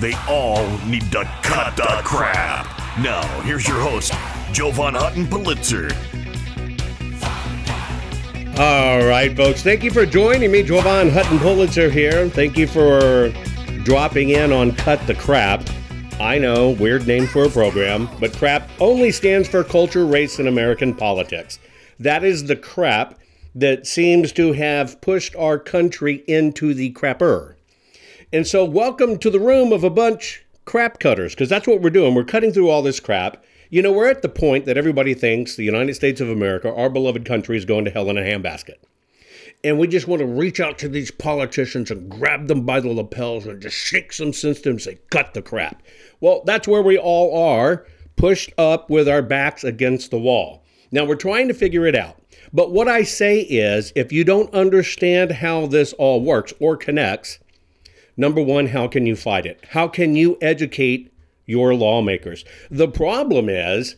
They all need to cut the crap. Now, here's your host, Joe Jovan Hutton Pulitzer. All right, folks. Thank you for joining me. Joe Jovan Hutton Pulitzer here. Thank you for dropping in on Cut the Crap. I know, weird name for a program, but crap only stands for culture, race, and American politics. That is the crap that seems to have pushed our country into the crapper. And so, welcome to the room of a bunch crap cutters, because that's what we're doing. We're cutting through all this crap you know, we're at the point that everybody thinks the United States of America, our beloved country, is going to hell in a handbasket. And we just want to reach out to these politicians and grab them by the lapels and just shake some sense to them and say, cut the crap. Well, that's where we all are, pushed up with our backs against the wall. Now, we're trying to figure it out. But what I say is, if you don't understand how this all works or connects, number one, how can you fight it? How can you educate your lawmakers. The problem is,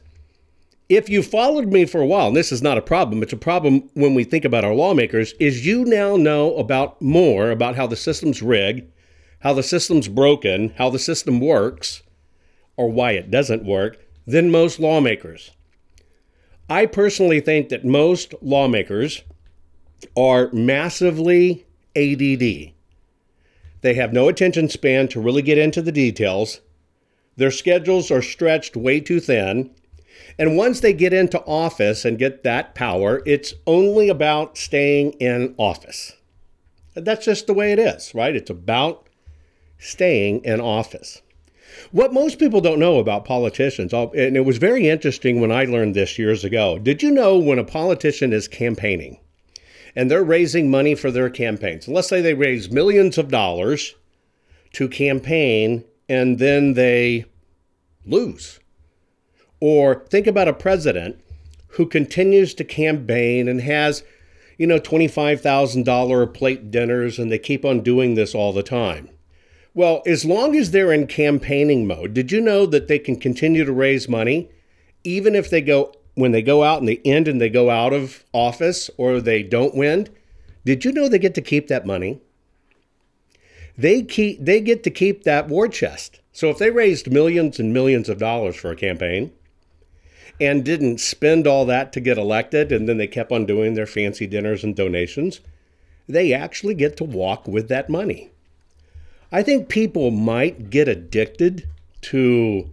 if you followed me for a while, and this is not a problem, it's a problem when we think about our lawmakers, is you now know about more about how the system's rigged, how the system's broken, how the system works, or why it doesn't work, than most lawmakers. I personally think that most lawmakers are massively ADD. They have no attention span to really get into the details their schedules are stretched way too thin. And once they get into office and get that power, it's only about staying in office. That's just the way it is, right? It's about staying in office. What most people don't know about politicians, oh, and it was very interesting when I learned this years ago. Did you know when a politician is campaigning and they're raising money for their campaigns, let's say they raise millions of dollars to campaign and then they lose. Or think about a president who continues to campaign and has, you know, $25,000 plate dinners and they keep on doing this all the time. Well, as long as they're in campaigning mode, did you know that they can continue to raise money even if they go when they go out and they end and they go out of office or they don't win? Did you know they get to keep that money? they keep they get to keep that war chest. So if they raised millions and millions of dollars for a campaign and didn't spend all that to get elected and then they kept on doing their fancy dinners and donations, they actually get to walk with that money. I think people might get addicted to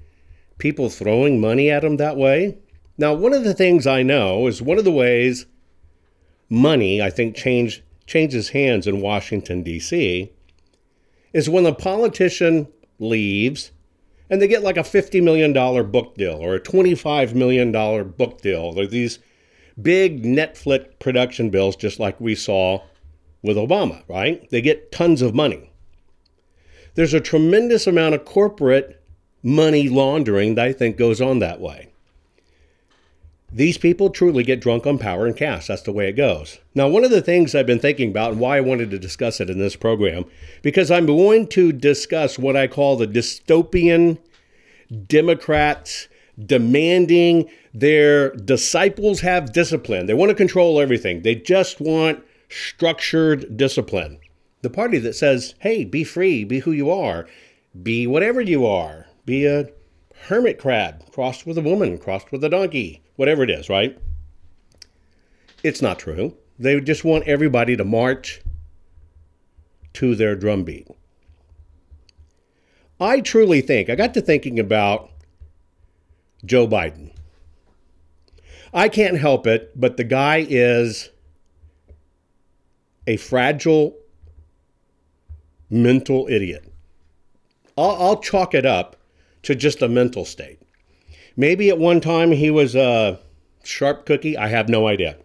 people throwing money at them that way. Now, one of the things I know is one of the ways money, I think, change, changes hands in Washington, D.C is when a politician leaves and they get like a $50 million book deal or a $25 million book deal. Or these big Netflix production bills, just like we saw with Obama, right? They get tons of money. There's a tremendous amount of corporate money laundering that I think goes on that way. These people truly get drunk on power and cash. That's the way it goes. Now, one of the things I've been thinking about and why I wanted to discuss it in this program, because I'm going to discuss what I call the dystopian Democrats demanding their disciples have discipline. They want to control everything, they just want structured discipline. The party that says, hey, be free, be who you are, be whatever you are, be a hermit crab crossed with a woman, crossed with a donkey, whatever it is, right? It's not true. They just want everybody to march to their drumbeat. I truly think, I got to thinking about Joe Biden. I can't help it, but the guy is a fragile mental idiot. I'll, I'll chalk it up to just a mental state. Maybe at one time he was a sharp cookie. I have no idea.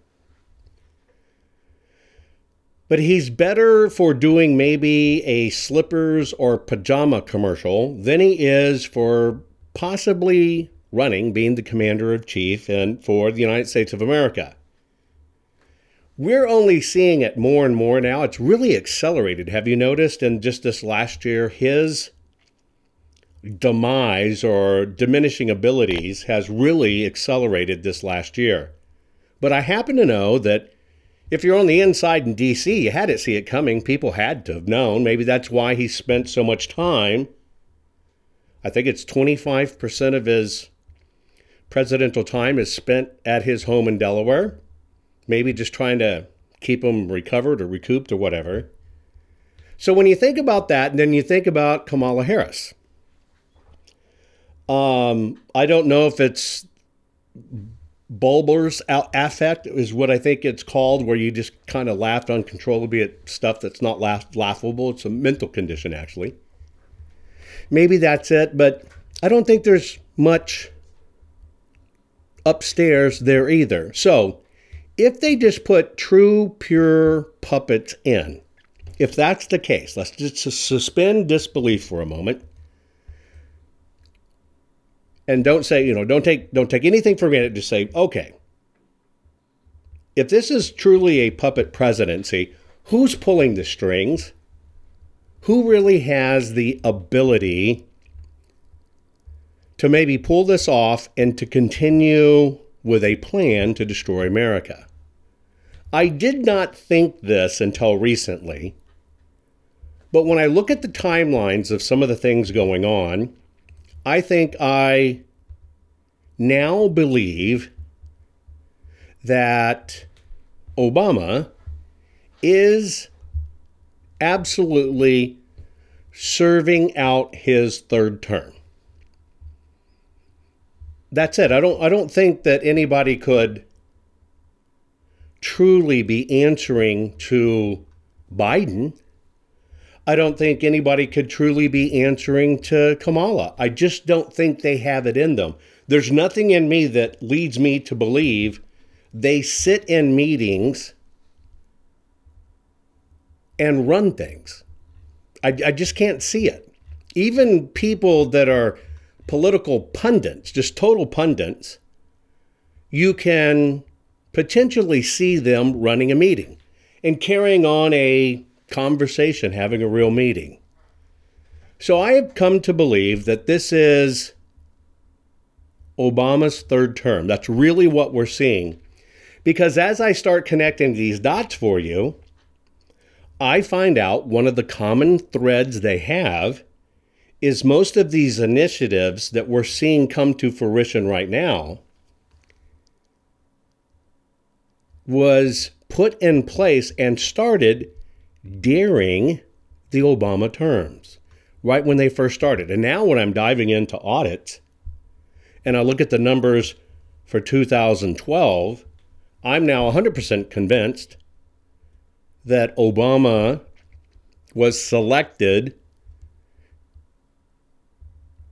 But he's better for doing maybe a slippers or pajama commercial than he is for possibly running, being the commander of chief and for the United States of America. We're only seeing it more and more now. It's really accelerated. Have you noticed in just this last year, his demise or diminishing abilities has really accelerated this last year. But I happen to know that if you're on the inside in DC, you had to see it coming. People had to have known. Maybe that's why he spent so much time. I think it's 25% of his presidential time is spent at his home in Delaware. Maybe just trying to keep him recovered or recouped or whatever. So when you think about that, and then you think about Kamala Harris. Um, I don't know if it's Bulber's affect is what I think it's called, where you just kind of laugh uncontrollably at stuff that's not laugh- laughable. It's a mental condition, actually. Maybe that's it, but I don't think there's much upstairs there either. So, if they just put true, pure puppets in, if that's the case, let's just suspend disbelief for a moment and don't say, you know, don't take don't take anything for granted. Just say, okay, if this is truly a puppet presidency, who's pulling the strings? Who really has the ability to maybe pull this off and to continue with a plan to destroy America? I did not think this until recently, but when I look at the timelines of some of the things going on, I think I now believe that Obama is absolutely serving out his third term. That's it. I don't I don't think that anybody could truly be answering to Biden I don't think anybody could truly be answering to Kamala. I just don't think they have it in them. There's nothing in me that leads me to believe they sit in meetings and run things. I, I just can't see it. Even people that are political pundits, just total pundits, you can potentially see them running a meeting and carrying on a conversation, having a real meeting. So I have come to believe that this is Obama's third term. That's really what we're seeing. Because as I start connecting these dots for you, I find out one of the common threads they have is most of these initiatives that we're seeing come to fruition right now was put in place and started during the Obama terms, right when they first started. And now, when I'm diving into audits and I look at the numbers for 2012, I'm now 100% convinced that Obama was selected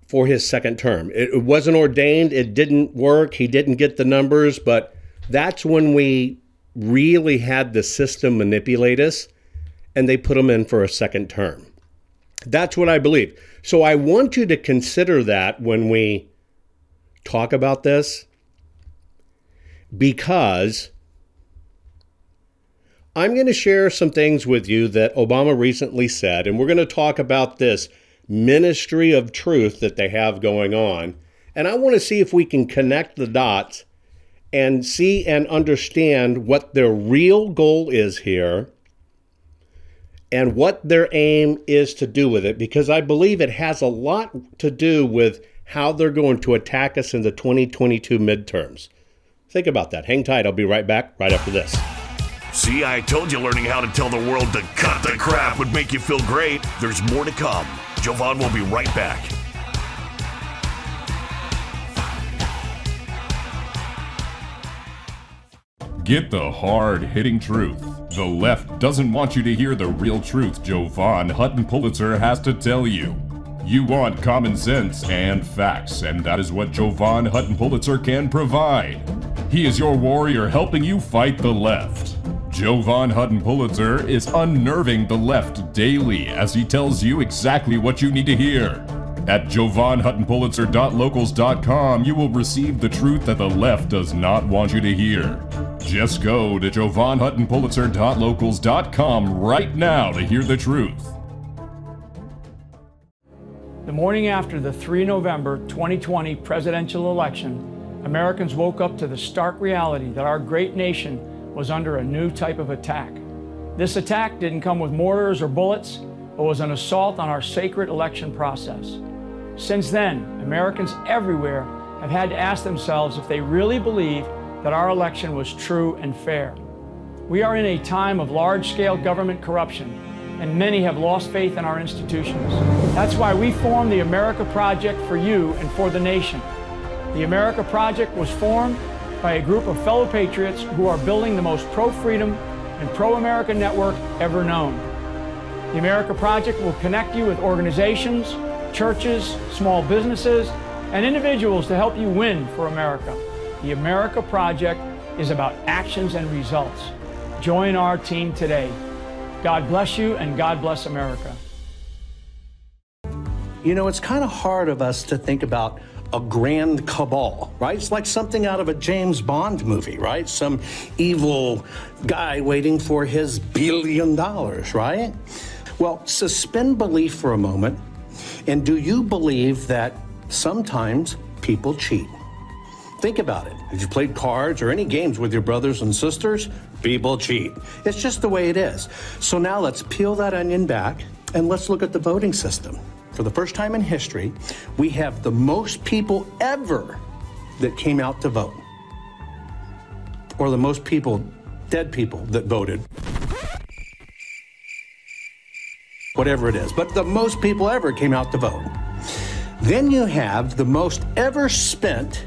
for his second term. It wasn't ordained, it didn't work, he didn't get the numbers, but that's when we really had the system manipulate us and they put him in for a second term. That's what I believe. So I want you to consider that when we talk about this because I'm going to share some things with you that Obama recently said, and we're going to talk about this ministry of truth that they have going on. And I want to see if we can connect the dots and see and understand what their real goal is here and what their aim is to do with it because I believe it has a lot to do with how they're going to attack us in the 2022 midterms. Think about that. Hang tight. I'll be right back right after this. See, I told you learning how to tell the world to cut the crap would make you feel great. There's more to come. Jovan will be right back. Get the hard hitting truth. The left doesn't want you to hear the real truth Jovan Hutton Pulitzer has to tell you. You want common sense and facts, and that is what Jovan Hutton Pulitzer can provide. He is your warrior helping you fight the left. Jovan Hutton Pulitzer is unnerving the left daily as he tells you exactly what you need to hear. At jovanhuttonpulitzer.locals.com, you will receive the truth that the left does not want you to hear. Just go to jovanhuttonpulitzer.locals.com right now to hear the truth. The morning after the 3 November 2020 presidential election, Americans woke up to the stark reality that our great nation was under a new type of attack. This attack didn't come with mortars or bullets, but was an assault on our sacred election process. Since then, Americans everywhere have had to ask themselves if they really believe that our election was true and fair. We are in a time of large scale government corruption and many have lost faith in our institutions. That's why we formed the America Project for you and for the nation. The America Project was formed by a group of fellow patriots who are building the most pro freedom and pro America network ever known. The America Project will connect you with organizations, churches, small businesses, and individuals to help you win for America. The America Project is about actions and results. Join our team today. God bless you and God bless America. You know, it's kind of hard of us to think about a grand cabal, right? It's like something out of a James Bond movie, right? Some evil guy waiting for his billion dollars, right? Well, suspend belief for a moment. And do you believe that sometimes people cheat? Think about it. Have you played cards or any games with your brothers and sisters? People cheat. It's just the way it is. So now let's peel that onion back and let's look at the voting system. For the first time in history, we have the most people ever that came out to vote, or the most people, dead people, that voted. Whatever it is, but the most people ever came out to vote. Then you have the most ever spent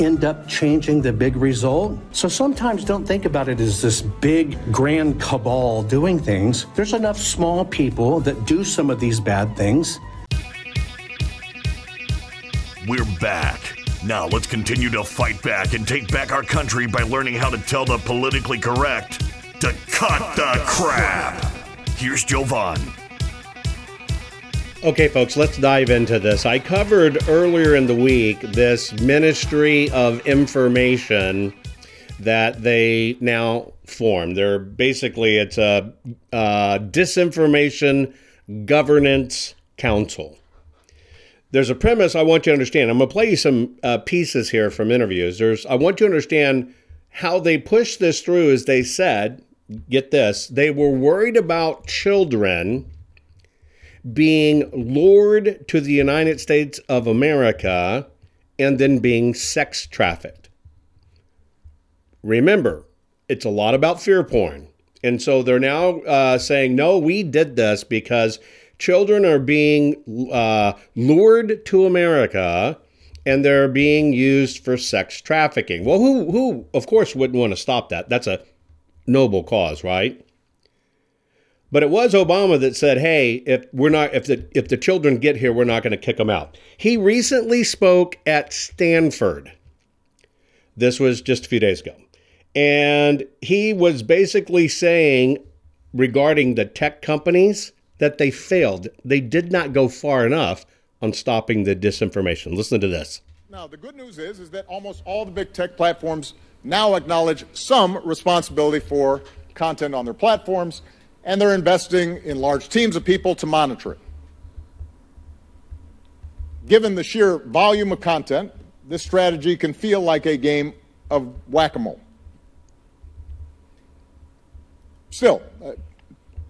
End up changing the big result. So sometimes don't think about it as this big grand cabal doing things. There's enough small people that do some of these bad things. We're back. Now let's continue to fight back and take back our country by learning how to tell the politically correct to cut, cut the, the crap. crap. Here's Jovan. Okay, folks, let's dive into this. I covered earlier in the week this Ministry of Information that they now form. They're basically it's a, a disinformation governance council. There's a premise I want you to understand. I'm going to play you some uh, pieces here from interviews. There's I want you to understand how they pushed this through. As they said, get this, they were worried about children being lured to the United States of America and then being sex trafficked. Remember, it's a lot about fear porn. And so they're now uh, saying, no, we did this because children are being uh, lured to America and they're being used for sex trafficking. Well, who, who, of course, wouldn't want to stop that? That's a noble cause, right? But it was Obama that said, "Hey, if we're not if the if the children get here, we're not going to kick them out." He recently spoke at Stanford. This was just a few days ago. And he was basically saying regarding the tech companies that they failed. They did not go far enough on stopping the disinformation. Listen to this. Now, the good news is is that almost all the big tech platforms now acknowledge some responsibility for content on their platforms and they're investing in large teams of people to monitor it. Given the sheer volume of content, this strategy can feel like a game of whack a mole. Still, uh,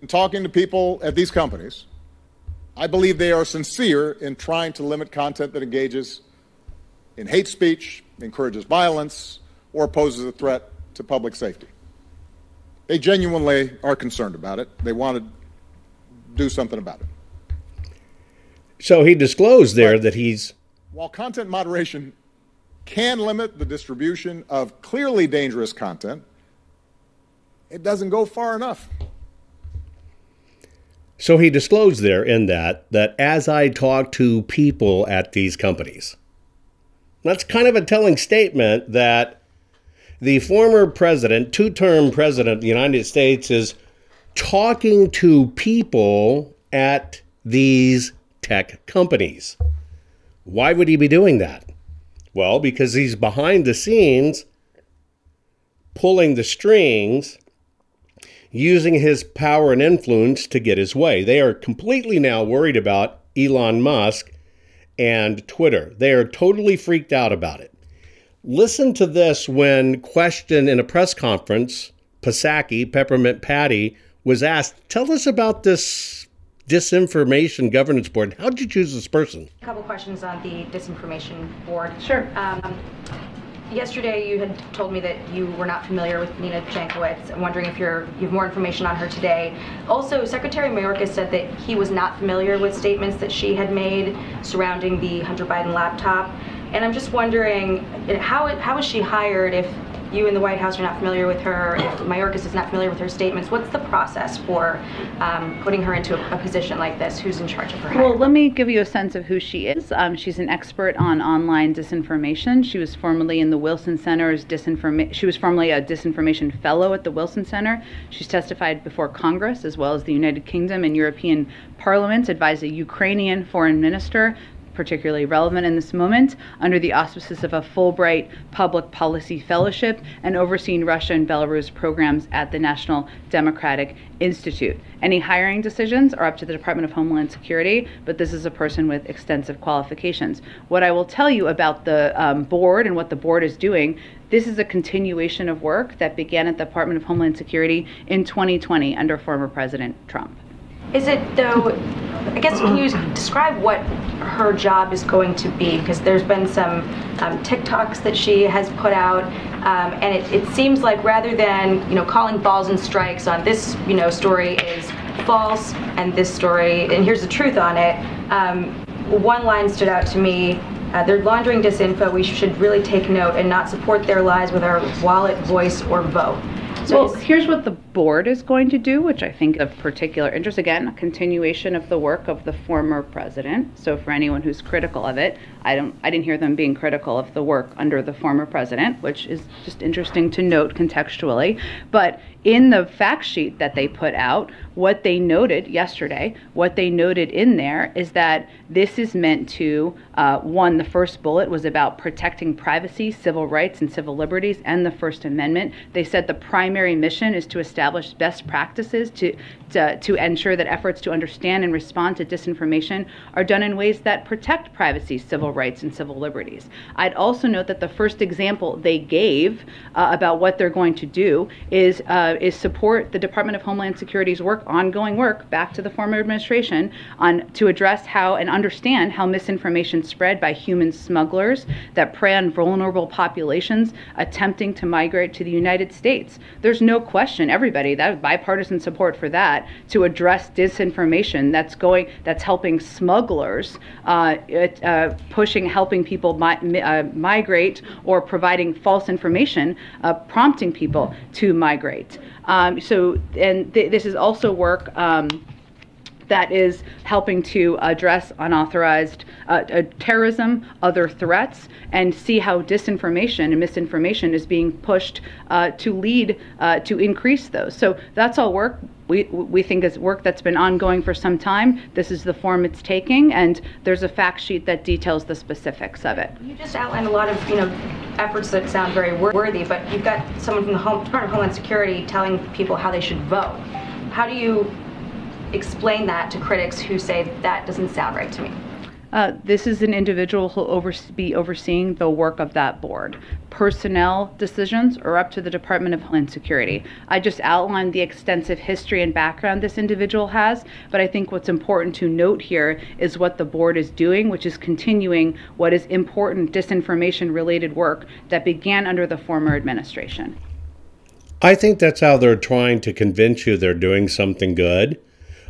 talking to people at these companies, I believe they are sincere in trying to limit content that engages in hate speech, encourages violence, or poses a threat to public safety. They genuinely are concerned about it. They want to do something about it. So he disclosed there but that he's. While content moderation can limit the distribution of clearly dangerous content, it doesn't go far enough. So he disclosed there in that that as I talk to people at these companies, that's kind of a telling statement that the former president, two term president of the United States, is talking to people at these tech companies. Why would he be doing that? Well, because he's behind the scenes pulling the strings, using his power and influence to get his way. They are completely now worried about Elon Musk and Twitter. They are totally freaked out about it. Listen to this when questioned in a press conference, Psaki, Peppermint Patty, was asked, Tell us about this disinformation governance board. How did you choose this person? A couple questions on the disinformation board. Sure. Um, yesterday, you had told me that you were not familiar with Nina Jankowicz. I'm wondering if you're you have more information on her today. Also, Secretary Mayorkas said that he was not familiar with statements that she had made surrounding the Hunter Biden laptop. And I'm just wondering, how, how was she hired if you in the White House are not familiar with her, if Mayorkas is not familiar with her statements, what's the process for um, putting her into a, a, position like this? Who's in charge of her? Well, let me give you a sense of who she is. Um, she's an expert on online disinformation. She was formerly in the Wilson Center's disinformation. She was formerly a disinformation fellow at the Wilson Center. She's testified before Congress as well as the United Kingdom and European parliaments, advised a Ukrainian foreign minister, particularly relevant in this moment, under the auspices of a Fulbright Public Policy Fellowship and overseeing Russia and Belarus programs at the National Democratic Institute. Any hiring decisions are up to the Department of Homeland Security, but this is a person with extensive qualifications. What I will tell you about the um, board and what the board is doing this is a continuation of work that began at the Department of Homeland Security in 2020 under former President Trump. Is it though? I guess can you describe what her job is going to be? Because there's been some um, TikToks that she has put out, um, and it, it seems like rather than you know calling balls and strikes on this you know story is false and this story and here's the truth on it. Um, one line stood out to me. Uh, they're laundering disinfo. We should really take note and not support their lies with our wallet, voice, or vote. So here's what the board is going to do, which I think of particular interest. Again, a continuation of the work of the former president. So for anyone who's critical of it, I don't I didn't hear them being critical of the work under the former president, which is just interesting to note contextually. But in the fact sheet that they put out, what they noted yesterday, what they noted in there is that this is meant to, uh, one, the first bullet was about protecting privacy, civil rights, and civil liberties, and the First Amendment. They said the primary mission is to establish best practices to, to, to ensure that efforts to understand and respond to disinformation are done in ways that protect privacy, civil rights, and civil liberties. I'd also note that the first example they gave uh, about what they're going to do is uh, is support the Department of Homeland Security's work, ongoing work, back to the former administration, on to address how and understand how misinformation spread by human smugglers that prey on vulnerable populations attempting to migrate to the United States. There's no question, everybody, that bipartisan support for that to address disinformation that's going, that's helping smugglers, uh, it, uh, pushing, helping people mi- uh, migrate or providing false information, uh, prompting people to migrate. Um, so, and th- this is also work. Um, that is helping to address unauthorized uh, uh, terrorism, other threats, and see how disinformation and misinformation is being pushed uh, to lead uh, to increase those. So that's all work we, we think is work that's been ongoing for some time. This is the form it's taking, and there's a fact sheet that details the specifics of it. You just outlined a lot of you know efforts that sound very worthy, but you've got someone from the Home, Department of Homeland Security telling people how they should vote. How do you explain that to critics who say that doesn't sound right to me? Uh, this is an individual who will be overseeing the work of that board. Personnel decisions are up to the Department of Homeland Security. I just outlined the extensive history and background this individual has, but I think what's important to note here is what the board is doing, which is continuing what is important disinformation related work that began under the former administration. I think that's how they're trying to convince you they're doing something good.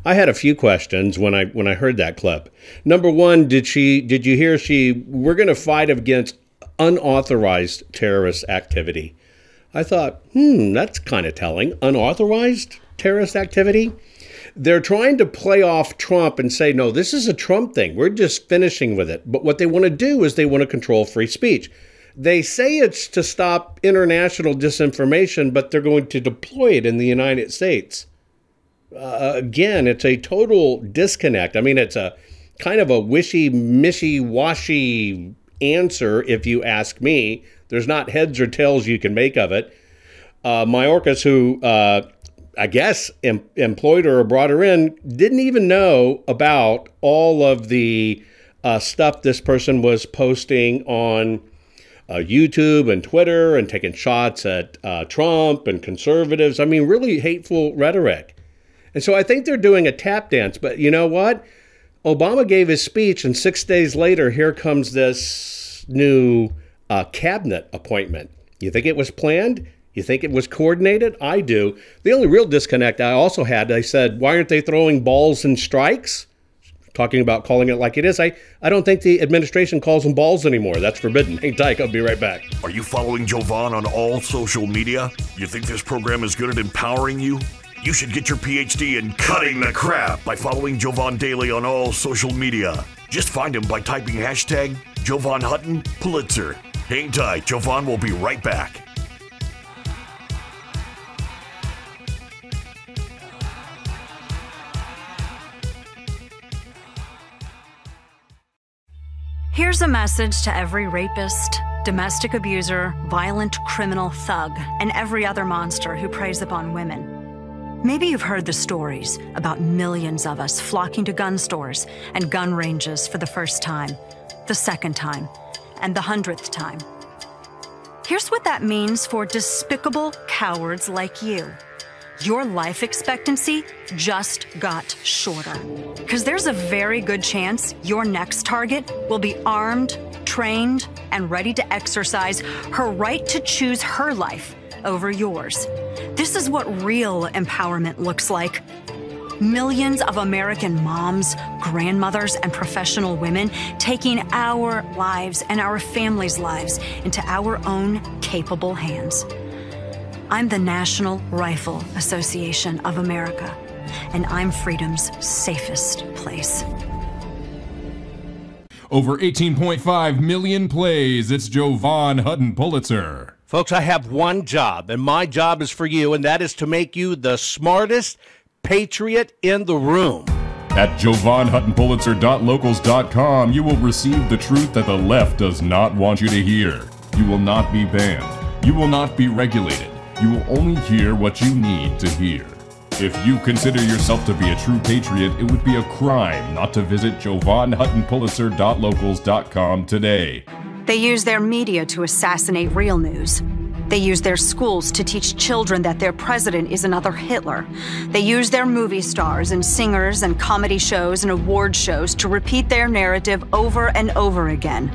I had a few questions when I when I heard that clip. Number one, did she did you hear she we're going to fight against unauthorized terrorist activity? I thought, hmm, that's kind of telling. Unauthorized terrorist activity? They're trying to play off Trump and say, no, this is a Trump thing. We're just finishing with it. But what they want to do is they want to control free speech. They say it's to stop international disinformation, but they're going to deploy it in the United States. Uh, again, it's a total disconnect. I mean, it's a kind of a wishy, mishy, washy answer, if you ask me. There's not heads or tails you can make of it. Uh, Mayorkas, who uh, I guess em- employed her or brought her in, didn't even know about all of the uh, stuff this person was posting on uh, YouTube and Twitter and taking shots at uh, Trump and conservatives. I mean, really hateful rhetoric. And so I think they're doing a tap dance. But you know what? Obama gave his speech, and six days later, here comes this new uh, cabinet appointment. You think it was planned? You think it was coordinated? I do. The only real disconnect I also had, I said, why aren't they throwing balls and strikes? talking about calling it like it is. I, I don't think the administration calls them balls anymore. That's forbidden. Hey, Dyke, I'll be right back. Are you following Jovan on all social media? You think this program is good at empowering you? You should get your PhD in cutting the crap by following Jovan Daily on all social media. Just find him by typing hashtag Jovan Hutton Pulitzer. Hang tight, Jovan will be right back. Here's a message to every rapist, domestic abuser, violent criminal thug, and every other monster who preys upon women. Maybe you've heard the stories about millions of us flocking to gun stores and gun ranges for the first time, the second time, and the hundredth time. Here's what that means for despicable cowards like you your life expectancy just got shorter. Because there's a very good chance your next target will be armed, trained, and ready to exercise her right to choose her life over yours. This is what real empowerment looks like. Millions of American moms, grandmothers, and professional women taking our lives and our families' lives into our own capable hands. I'm the National Rifle Association of America, and I'm freedom's safest place. Over 18.5 million plays. It's Jovan Hutton Pulitzer. Folks, I have one job, and my job is for you, and that is to make you the smartest patriot in the room. At JovanHuttonPulitzer.locals.com, you will receive the truth that the left does not want you to hear. You will not be banned. You will not be regulated you will only hear what you need to hear. If you consider yourself to be a true patriot, it would be a crime not to visit JovanHuttonPulitzer.locals.com today. They use their media to assassinate real news. They use their schools to teach children that their president is another Hitler. They use their movie stars and singers and comedy shows and award shows to repeat their narrative over and over again.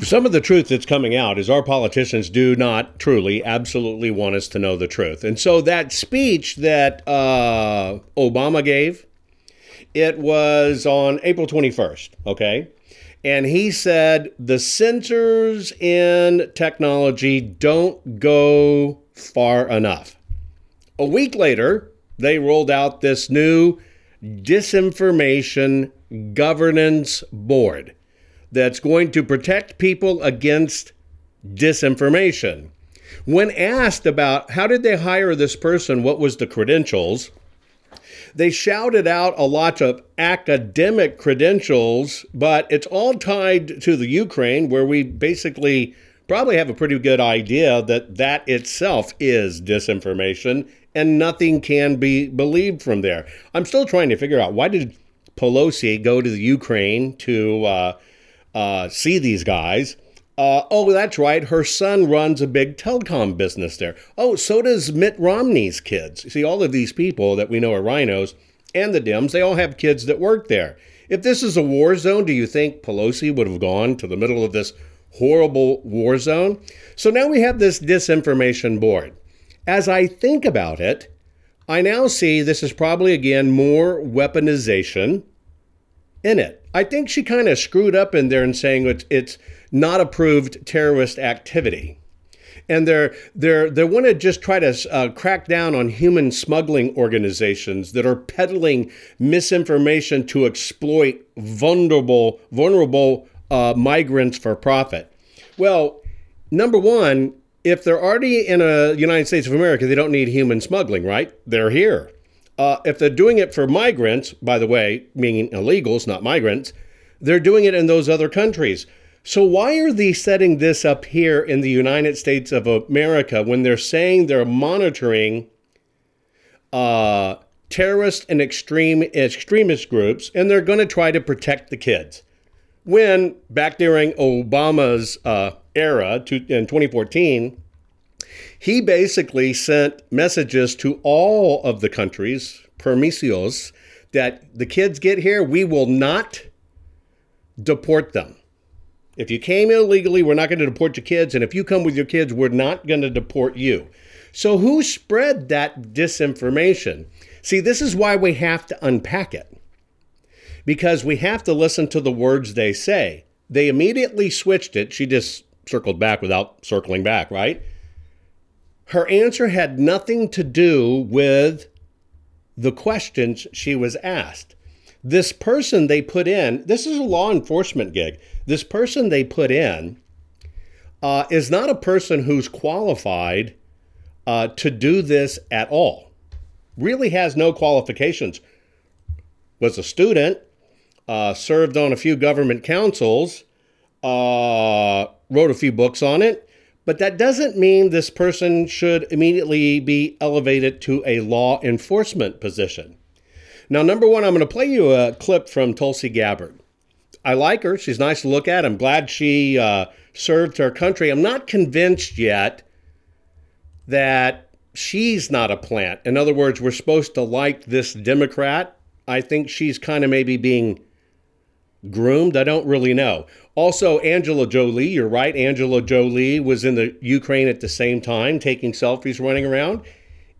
Some of the truth that's coming out is our politicians do not truly, absolutely want us to know the truth. And so that speech that uh, Obama gave, it was on April 21st, okay? And he said the censors in technology don't go far enough. A week later, they rolled out this new disinformation governance board that's going to protect people against disinformation. When asked about how did they hire this person, what was the credentials, they shouted out a lot of academic credentials, but it's all tied to the Ukraine, where we basically probably have a pretty good idea that that itself is disinformation and nothing can be believed from there. I'm still trying to figure out why did Pelosi go to the Ukraine to uh, uh, see these guys. Uh, oh, that's right. Her son runs a big telecom business there. Oh, so does Mitt Romney's kids. You See, all of these people that we know are RINOs and the Dems, they all have kids that work there. If this is a war zone, do you think Pelosi would have gone to the middle of this horrible war zone? So now we have this disinformation board. As I think about it, I now see this is probably again more weaponization in it. I think she kind of screwed up in there in saying it's, it's not approved terrorist activity. And they're, they're, they want to just try to uh, crack down on human smuggling organizations that are peddling misinformation to exploit vulnerable, vulnerable uh, migrants for profit. Well, number one, if they're already in a United States of America, they don't need human smuggling, right? They're here. Uh, if they're doing it for migrants, by the way, meaning illegals, not migrants, they're doing it in those other countries. So, why are they setting this up here in the United States of America when they're saying they're monitoring uh, terrorist and extreme extremist groups and they're going to try to protect the kids? When back during Obama's uh, era to, in 2014, he basically sent messages to all of the countries, permisos, that the kids get here, we will not deport them. If you came illegally, we're not going to deport your kids. And if you come with your kids, we're not going to deport you. So, who spread that disinformation? See, this is why we have to unpack it because we have to listen to the words they say. They immediately switched it. She just circled back without circling back, right? Her answer had nothing to do with the questions she was asked. This person they put in, this is a law enforcement gig. This person they put in uh, is not a person who's qualified uh, to do this at all. Really has no qualifications. Was a student, uh, served on a few government councils, uh, wrote a few books on it, but that doesn't mean this person should immediately be elevated to a law enforcement position. Now, number one, I'm going to play you a clip from Tulsi Gabbard. I like her. She's nice to look at. I'm glad she uh, served her country. I'm not convinced yet that she's not a plant. In other words, we're supposed to like this Democrat. I think she's kind of maybe being groomed. I don't really know. Also, Angela Jolie, you're right. Angela Jolie was in the Ukraine at the same time, taking selfies, running around.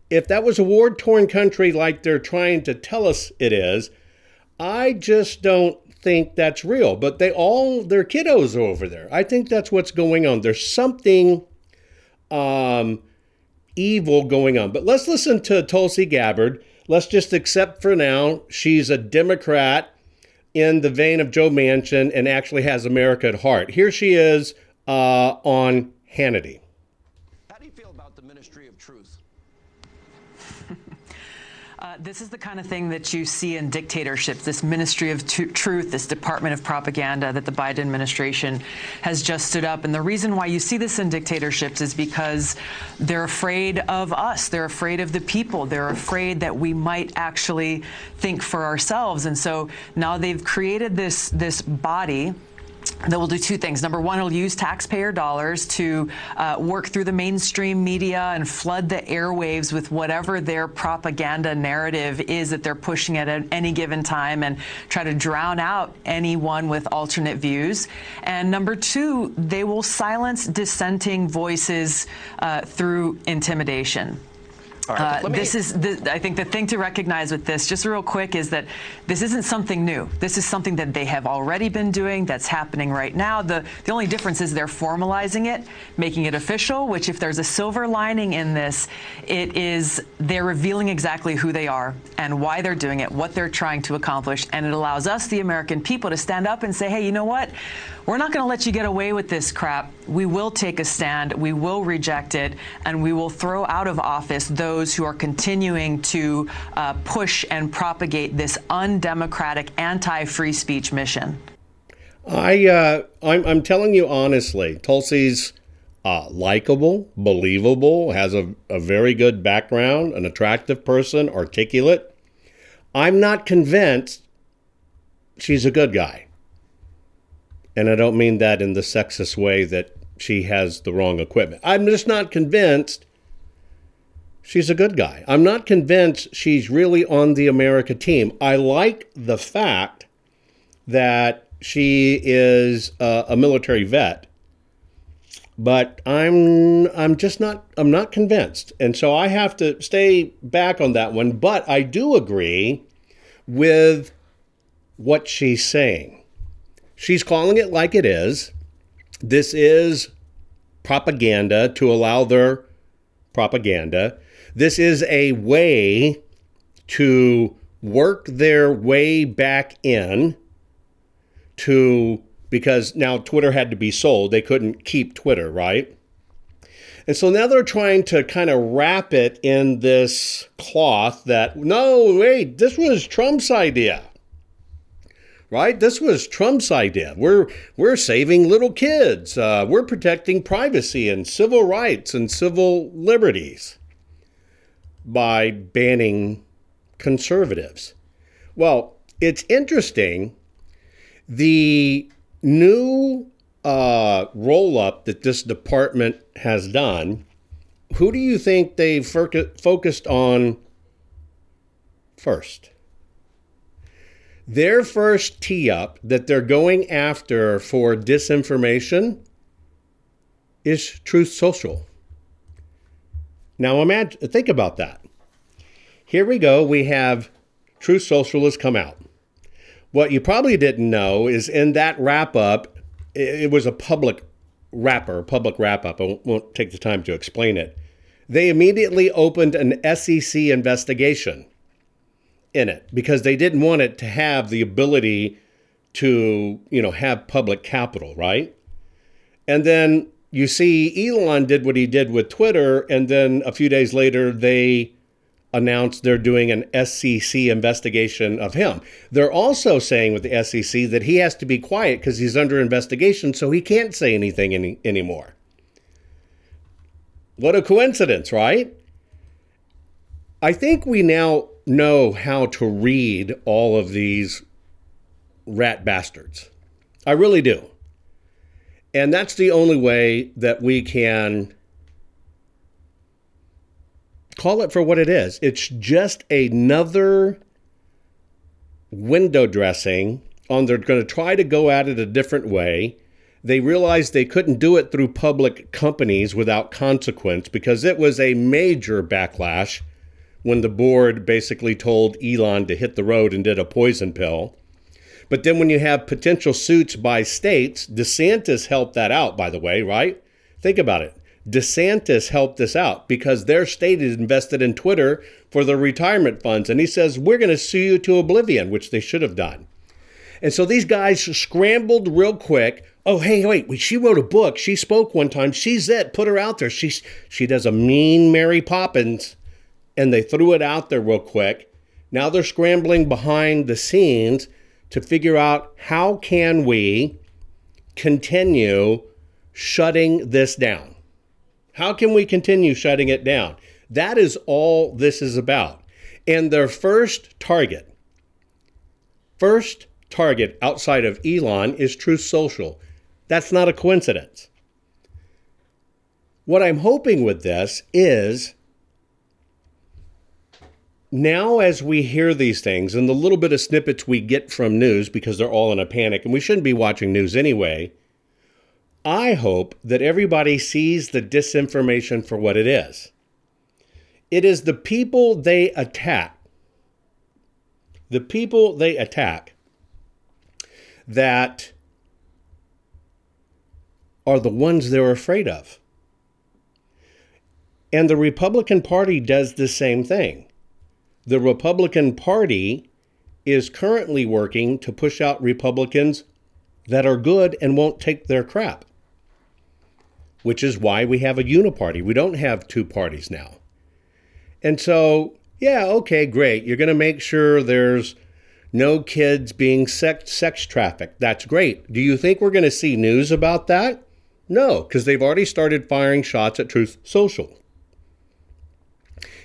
If that was a war torn country like they're trying to tell us it is, I just don't think that's real. But they all, their kiddos over there. I think that's what's going on. There's something um, evil going on. But let's listen to Tulsi Gabbard. Let's just accept for now she's a Democrat in the vein of Joe Manchin and actually has America at heart. Here she is uh, on Hannity. Uh, this is the kind of thing that you see in dictatorships, this Ministry of t- Truth, this Department of Propaganda that the Biden administration has just stood up. And the reason why you see this in dictatorships is because they're afraid of us. They're afraid of the people. They're afraid that we might actually think for ourselves. And so now they've created this, this body that will do two things. Number one, it'll use taxpayer dollars to uh, work through the mainstream media and flood the airwaves with whatever their propaganda narrative is that they're pushing at any given time and try to drown out anyone with alternate views. And number two, they will silence dissenting voices uh, through intimidation. Uh, this is, the, I think, the thing to recognize with this, just real quick, is that this isn't something new. This is something that they have already been doing. That's happening right now. The the only difference is they're formalizing it, making it official. Which, if there's a silver lining in this, it is they're revealing exactly who they are and why they're doing it, what they're trying to accomplish, and it allows us, the American people, to stand up and say, "Hey, you know what? We're not going to let you get away with this crap. We will take a stand. We will reject it, and we will throw out of office those who are continuing to uh, push and propagate this undemocratic, anti-free speech mission. I, uh, I'm, I'm telling you honestly, Tulsi's uh, likable, believable, has a, a very good background, an attractive person, articulate. I'm not convinced she's a good guy. And I don't mean that in the sexist way that she has the wrong equipment. I'm just not convinced she's a good guy. I'm not convinced she's really on the America team. I like the fact that she is a, a military vet, but I'm I'm just not I'm not convinced. And so I have to stay back on that one, but I do agree with what she's saying. She's calling it like it is. This is propaganda to allow their propaganda. This is a way to work their way back in to because now Twitter had to be sold. They couldn't keep Twitter, right? And so now they're trying to kind of wrap it in this cloth that, no, wait, this was Trump's idea right? This was Trump's idea. We're we're saving little kids. Uh, we're protecting privacy and civil rights and civil liberties by banning conservatives. Well, it's interesting. The new uh, roll up that this department has done. Who do you think they've focused on first? Their first tee up that they're going after for disinformation is Truth Social. Now imagine think about that. Here we go, we have Truth Social has come out. What you probably didn't know is in that wrap up, it was a public wrapper, public wrap up. I won't take the time to explain it. They immediately opened an SEC investigation in it because they didn't want it to have the ability to, you know, have public capital, right? And then you see Elon did what he did with Twitter, and then a few days later they announced they're doing an SEC investigation of him. They're also saying with the SEC that he has to be quiet because he's under investigation, so he can't say anything any, anymore. What a coincidence, right? I think we now know how to read all of these rat bastards. I really do. And that's the only way that we can call it for what it is. It's just another window dressing on they're going to try to go at it a different way. They realized they couldn't do it through public companies without consequence because it was a major backlash when the board basically told Elon to hit the road and did a poison pill. But then when you have potential suits by states, DeSantis helped that out, by the way, right? Think about it. DeSantis helped this out because their state is invested in Twitter for their retirement funds. And he says, We're going to sue you to oblivion, which they should have done. And so these guys scrambled real quick. Oh, hey, wait, she wrote a book. She spoke one time. She's it. Put her out there. She's, she does a mean Mary Poppins. And they threw it out there real quick. Now they're scrambling behind the scenes to figure out how can we continue shutting this down how can we continue shutting it down? That is all this is about. And their first target, first target outside of Elon is Truth Social. That's not a coincidence. What I'm hoping with this is now, as we hear these things and the little bit of snippets we get from news because they're all in a panic, and we shouldn't be watching news anyway, I hope that everybody sees the disinformation for what it is. It is the people they attack, the people they attack that are the ones they're afraid of. And the Republican Party does the same thing. The Republican Party is currently working to push out Republicans that are good and won't take their crap which is why we have a uniparty. We don't have two parties now. And so, yeah, okay, great. You're going to make sure there's no kids being sex, sex trafficked. That's great. Do you think we're going to see news about that? No, because they've already started firing shots at Truth Social.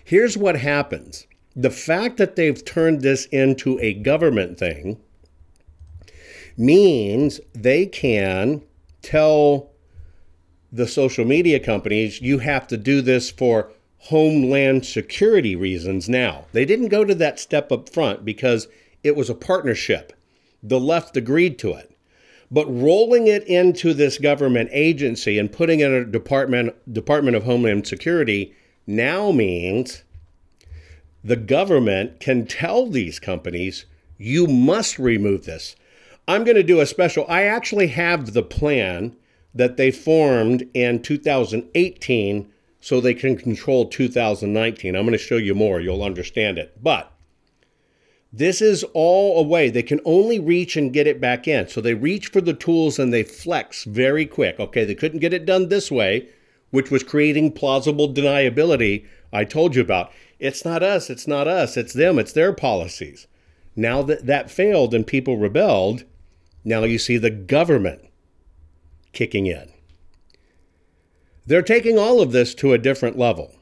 Here's what happens the fact that they've turned this into a government thing means they can tell the social media companies, you have to do this for homeland security reasons now. They didn't go to that step up front because it was a partnership. The left agreed to it. But rolling it into this government agency and putting it in a department Department of Homeland Security now means the government can tell these companies you must remove this. I'm going to do a special I actually have the plan that they formed in 2018 so they can control 2019. I'm going to show you more, you'll understand it. But this is all a way. They can only reach and get it back in. So they reach for the tools and they flex very quick. Okay, they couldn't get it done this way, which was creating plausible deniability I told you about. It's not us, it's not us, it's them, it's their policies. Now that that failed and people rebelled, now you see the government kicking in. They're taking all of this to a different level.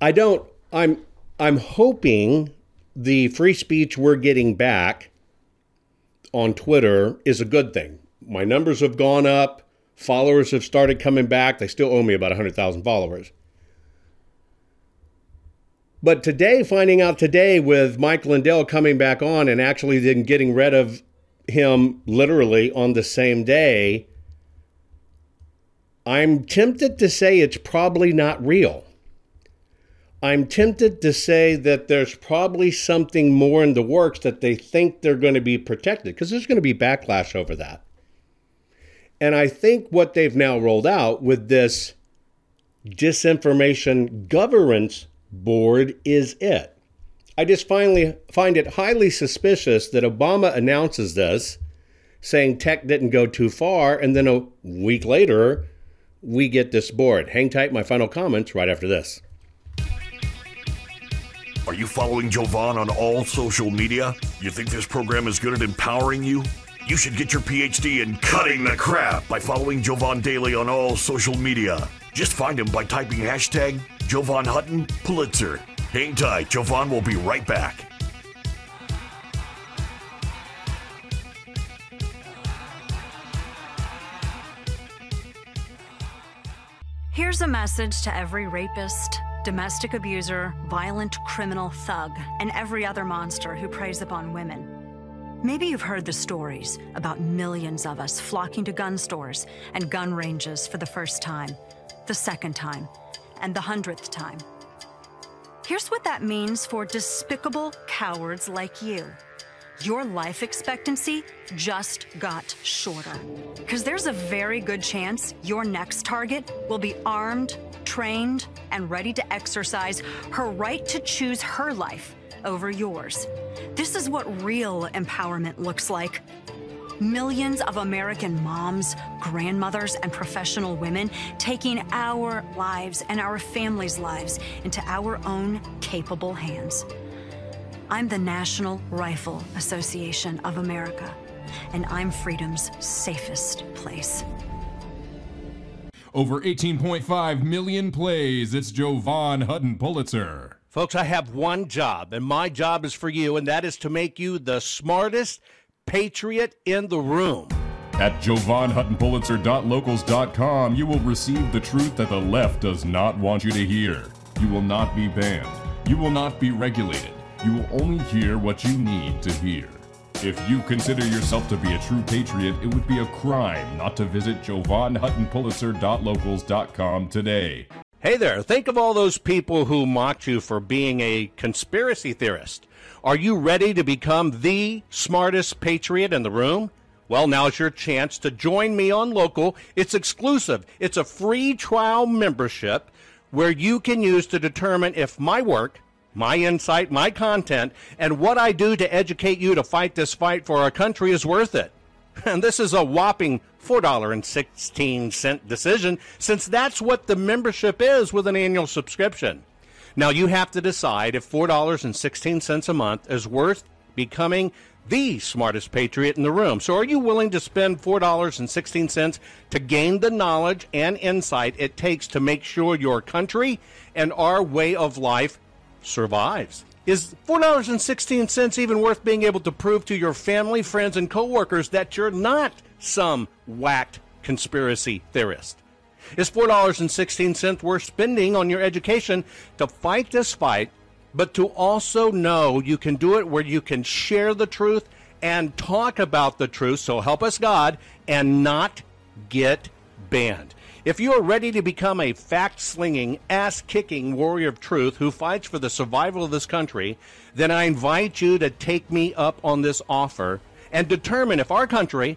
I don't I'm I'm hoping the free speech we're getting back on Twitter is a good thing. My numbers have gone up, followers have started coming back. They still owe me about 100,000 followers. But today, finding out today with Mike Lindell coming back on and actually then getting rid of him literally on the same day, I'm tempted to say it's probably not real. I'm tempted to say that there's probably something more in the works that they think they're going to be protected because there's going to be backlash over that. And I think what they've now rolled out with this disinformation governance board is it. I just finally find it highly suspicious that Obama announces this, saying tech didn't go too far, and then a week later, we get this board. Hang tight, my final comments right after this. Are you following Jovan on all social media? You think this program is good at empowering you? You should get your PhD in cutting the crap by following Jovan Daily on all social media. Just find him by typing hashtag Jovan Hutton Pulitzer. Hang tight, Jovan will be right back. Here's a message to every rapist, domestic abuser, violent criminal thug, and every other monster who preys upon women. Maybe you've heard the stories about millions of us flocking to gun stores and gun ranges for the first time, the second time, and the hundredth time. Here's what that means for despicable cowards like you your life expectancy just got shorter. Because there's a very good chance your next target will be armed, trained, and ready to exercise her right to choose her life over yours. This is what real empowerment looks like. Millions of American moms, grandmothers, and professional women taking our lives and our families' lives into our own capable hands. I'm the National Rifle Association of America, and I'm freedom's safest place. Over 18.5 million plays. It's Jovan Hutton Pulitzer. Folks, I have one job, and my job is for you, and that is to make you the smartest patriot in the room. At JovanHuttonPulitzer.locals.com, you will receive the truth that the left does not want you to hear. You will not be banned. You will not be regulated you will only hear what you need to hear. If you consider yourself to be a true patriot, it would be a crime not to visit JovanHuttonPulitzer.locals.com today. Hey there, think of all those people who mocked you for being a conspiracy theorist. Are you ready to become the smartest patriot in the room? Well, now's your chance to join me on Local. It's exclusive. It's a free trial membership where you can use to determine if my work my insight, my content, and what I do to educate you to fight this fight for our country is worth it. And this is a whopping $4.16 decision, since that's what the membership is with an annual subscription. Now, you have to decide if $4.16 a month is worth becoming the smartest patriot in the room. So, are you willing to spend $4.16 to gain the knowledge and insight it takes to make sure your country and our way of life survives. Is $4.16 even worth being able to prove to your family, friends, and coworkers that you're not some whacked conspiracy theorist? Is $4.16 worth spending on your education to fight this fight, but to also know you can do it where you can share the truth and talk about the truth, so help us God, and not get banned? If you are ready to become a fact slinging, ass kicking warrior of truth who fights for the survival of this country, then I invite you to take me up on this offer and determine if our country,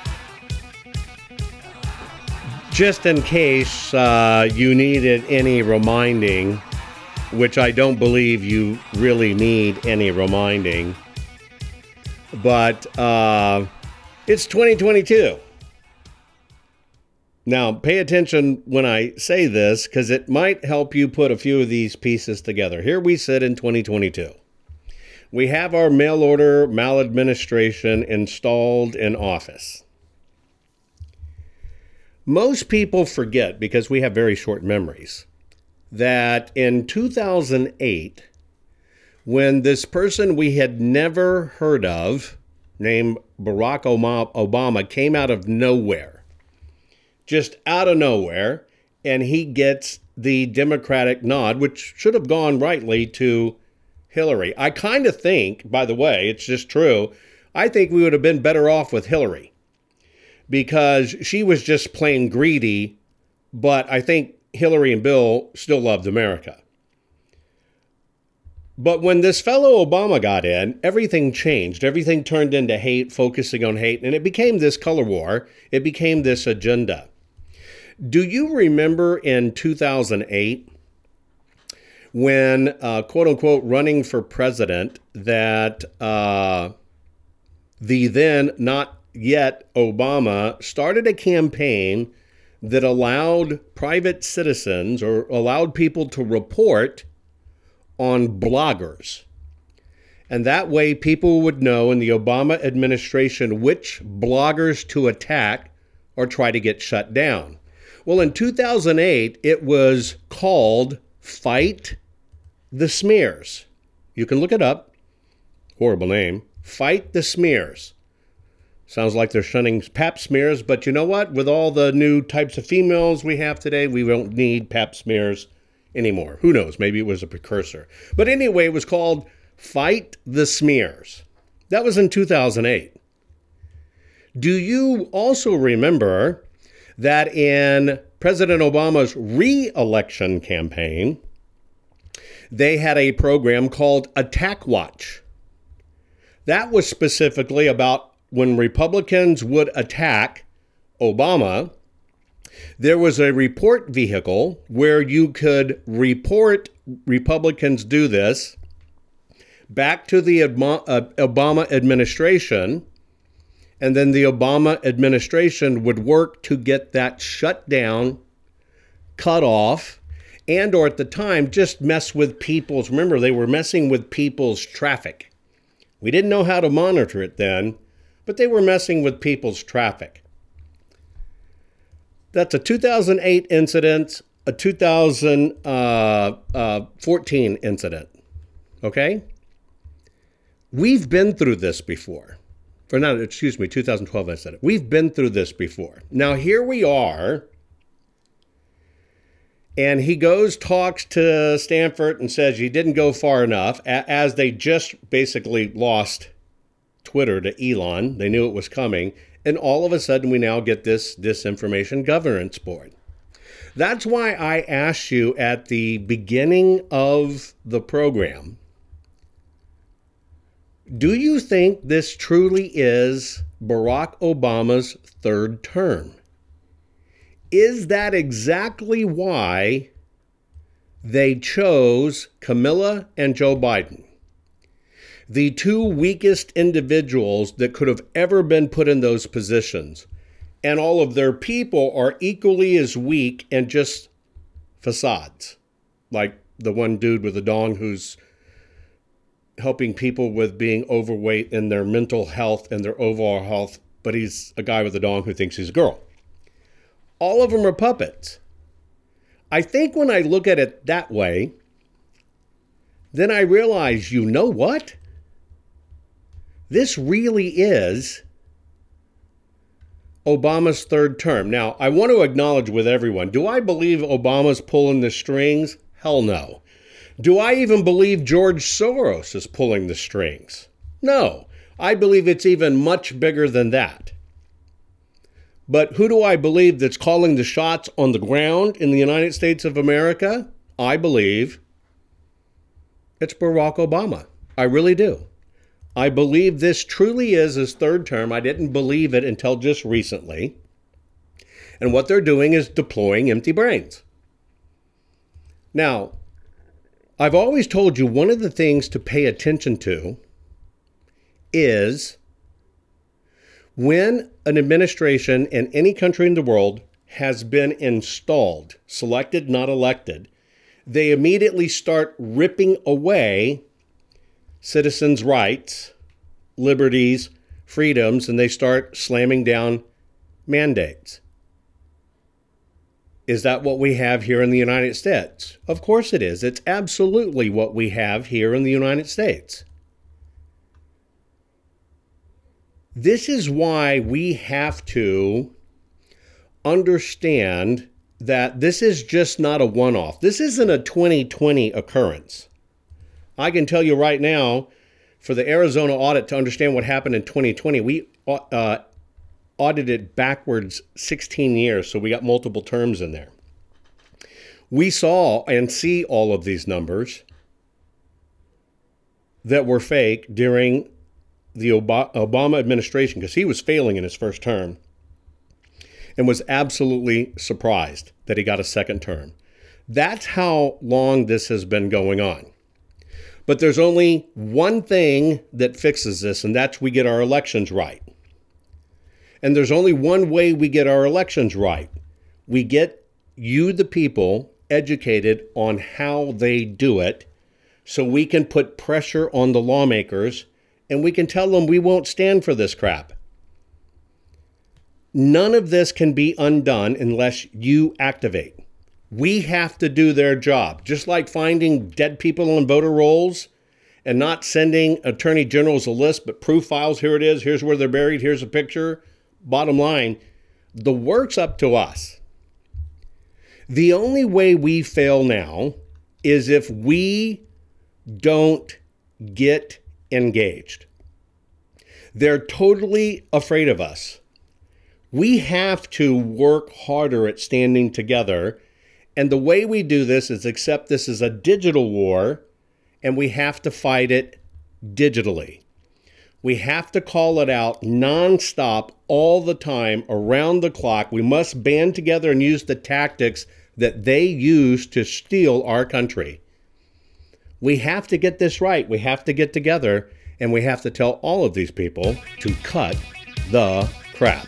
Just in case uh, you needed any reminding, which I don't believe you really need any reminding, but uh, it's 2022. Now, pay attention when I say this because it might help you put a few of these pieces together. Here we sit in 2022. We have our mail order maladministration installed in office. Most people forget, because we have very short memories, that in 2008, when this person we had never heard of, named Barack Obama, came out of nowhere just out of nowhere, and he gets the Democratic nod, which should have gone rightly to Hillary. I kind of think, by the way, it's just true, I think we would have been better off with Hillary because she was just plain greedy, but I think Hillary and Bill still loved America. But when this fellow Obama got in, everything changed. Everything turned into hate, focusing on hate, and it became this color war. It became this agenda. Do you remember in 2008 when, uh, quote unquote, running for president, that uh, the then not yet Obama started a campaign that allowed private citizens or allowed people to report on bloggers. And that way, people would know in the Obama administration which bloggers to attack or try to get shut down. Well, in 2008, it was called Fight the Smears. You can look it up. Horrible name. Fight the Smears. Sounds like they're shunning pap smears, but you know what? With all the new types of females we have today, we don't need pap smears anymore. Who knows? Maybe it was a precursor. But anyway, it was called Fight the Smears. That was in 2008. Do you also remember that in President Obama's re election campaign, they had a program called Attack Watch? That was specifically about when Republicans would attack Obama, there was a report vehicle where you could report Republicans do this back to the uh, Obama administration, and then the Obama administration would work to get that shut down, cut off, and or at the time just mess with people's remember they were messing with people's traffic. We didn't know how to monitor it then but they were messing with people's traffic. That's a 2008 incident, a 2014 uh, uh, incident. Okay? We've been through this before. Or not, excuse me, 2012 incident. We've been through this before. Now, here we are. And he goes, talks to Stanford, and says, You didn't go far enough, as they just basically lost Twitter to Elon. They knew it was coming. And all of a sudden, we now get this disinformation governance board. That's why I asked you at the beginning of the program do you think this truly is Barack Obama's third term? Is that exactly why they chose Kamala and Joe Biden? The two weakest individuals that could have ever been put in those positions. And all of their people are equally as weak and just facades. Like the one dude with the dong who's helping people with being overweight and their mental health and their overall health, but he's a guy with a dong who thinks he's a girl. All of them are puppets. I think when I look at it that way, then I realize, you know what? This really is Obama's third term. Now, I want to acknowledge with everyone do I believe Obama's pulling the strings? Hell no. Do I even believe George Soros is pulling the strings? No. I believe it's even much bigger than that. But who do I believe that's calling the shots on the ground in the United States of America? I believe it's Barack Obama. I really do. I believe this truly is his third term. I didn't believe it until just recently. And what they're doing is deploying empty brains. Now, I've always told you one of the things to pay attention to is when an administration in any country in the world has been installed, selected, not elected, they immediately start ripping away citizens' rights, liberties, freedoms, and they start slamming down mandates. Is that what we have here in the United States? Of course it is. It's absolutely what we have here in the United States. This is why we have to understand that this is just not a one off. This isn't a 2020 occurrence. I can tell you right now, for the Arizona audit to understand what happened in 2020, we uh, audited backwards 16 years, so we got multiple terms in there. We saw and see all of these numbers. that were fake during the Obama administration because he was failing in his first term and was absolutely surprised that he got a second term. That's how long this has been going on. But there's only one thing that fixes this, and that's we get our elections right. And there's only one way we get our elections right we get you, the people, educated on how they do it so we can put pressure on the lawmakers and we can tell them we won't stand for this crap. None of this can be undone unless you activate. We have to do their job, just like finding dead people on voter rolls and not sending attorney generals a list, but proof files. Here it is. Here's where they're buried. Here's a picture. Bottom line, the work's up to us. The only way we fail now is if we don't get engaged. They're totally afraid of us. We have to work harder at standing together. And the way we do this is accept this is a digital war and we have to fight it digitally. We have to call it out nonstop all the time around the clock. We must band together and use the tactics that they use to steal our country. We have to get this right. We have to get together and we have to tell all of these people to cut the crap.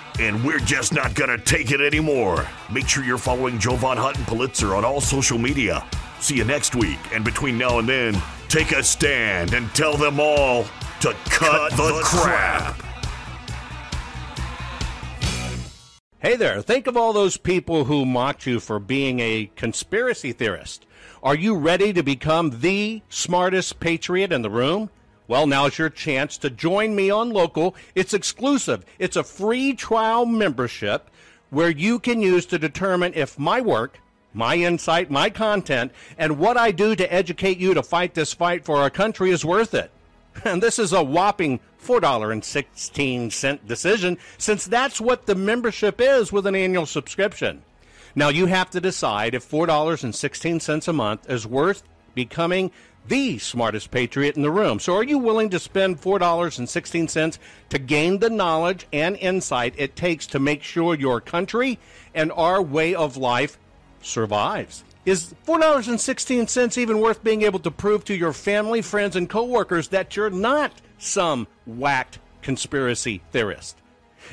And we're just not gonna take it anymore. Make sure you're following Jovan Hutton Pulitzer on all social media. See you next week, and between now and then, take a stand and tell them all to cut, cut the, the, crap. crap. Hey there, think of all those people who mocked you for being a conspiracy theorist. Are you ready to become the smartest patriot in the room? Well, now's your chance to join me on local. It's exclusive. It's a free trial membership where you can use to determine if my work, my insight, my content, and what I do to educate you to fight this fight for our country is worth it. And this is a whopping $4.16 decision, since that's what the membership is with an annual subscription. Now you have to decide if $4.16 a month is worth becoming the smartest patriot in the room. So are you willing to spend $4.16 to gain the knowledge and insight it takes to make sure your country and our way of life survives? Is $4.16 even worth being able to prove to your family, friends, and coworkers that you're not some whacked conspiracy theorist?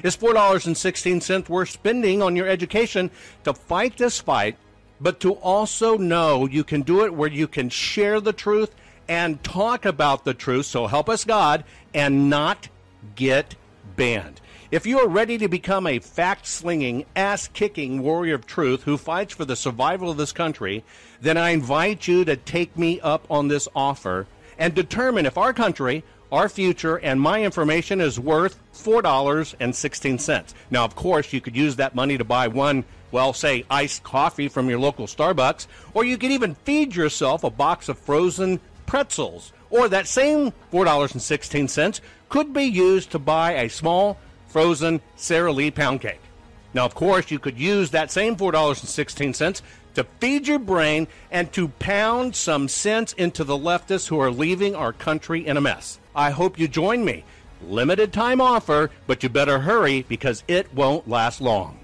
Is $4.16 worth spending on your education to fight this fight, but to also know you can do it where you can share the truth and talk about the truth, so help us God, and not get banned? If you are ready to become a fact slinging, ass kicking warrior of truth who fights for the survival of this country, then I invite you to take me up on this offer and determine if our country our future and my information is worth $4.16. Now, of course, you could use that money to buy one, well, say, iced coffee from your local Starbucks, or you could even feed yourself a box of frozen pretzels. Or that same $4.16 could be used to buy a small frozen Sara Lee pound cake. Now, of course, you could use that same $4.16 to feed your brain and to pound some sense into the leftists who are leaving our country in a mess. I hope you join me. Limited time offer, but you better hurry because it won't last long.